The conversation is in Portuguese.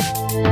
Música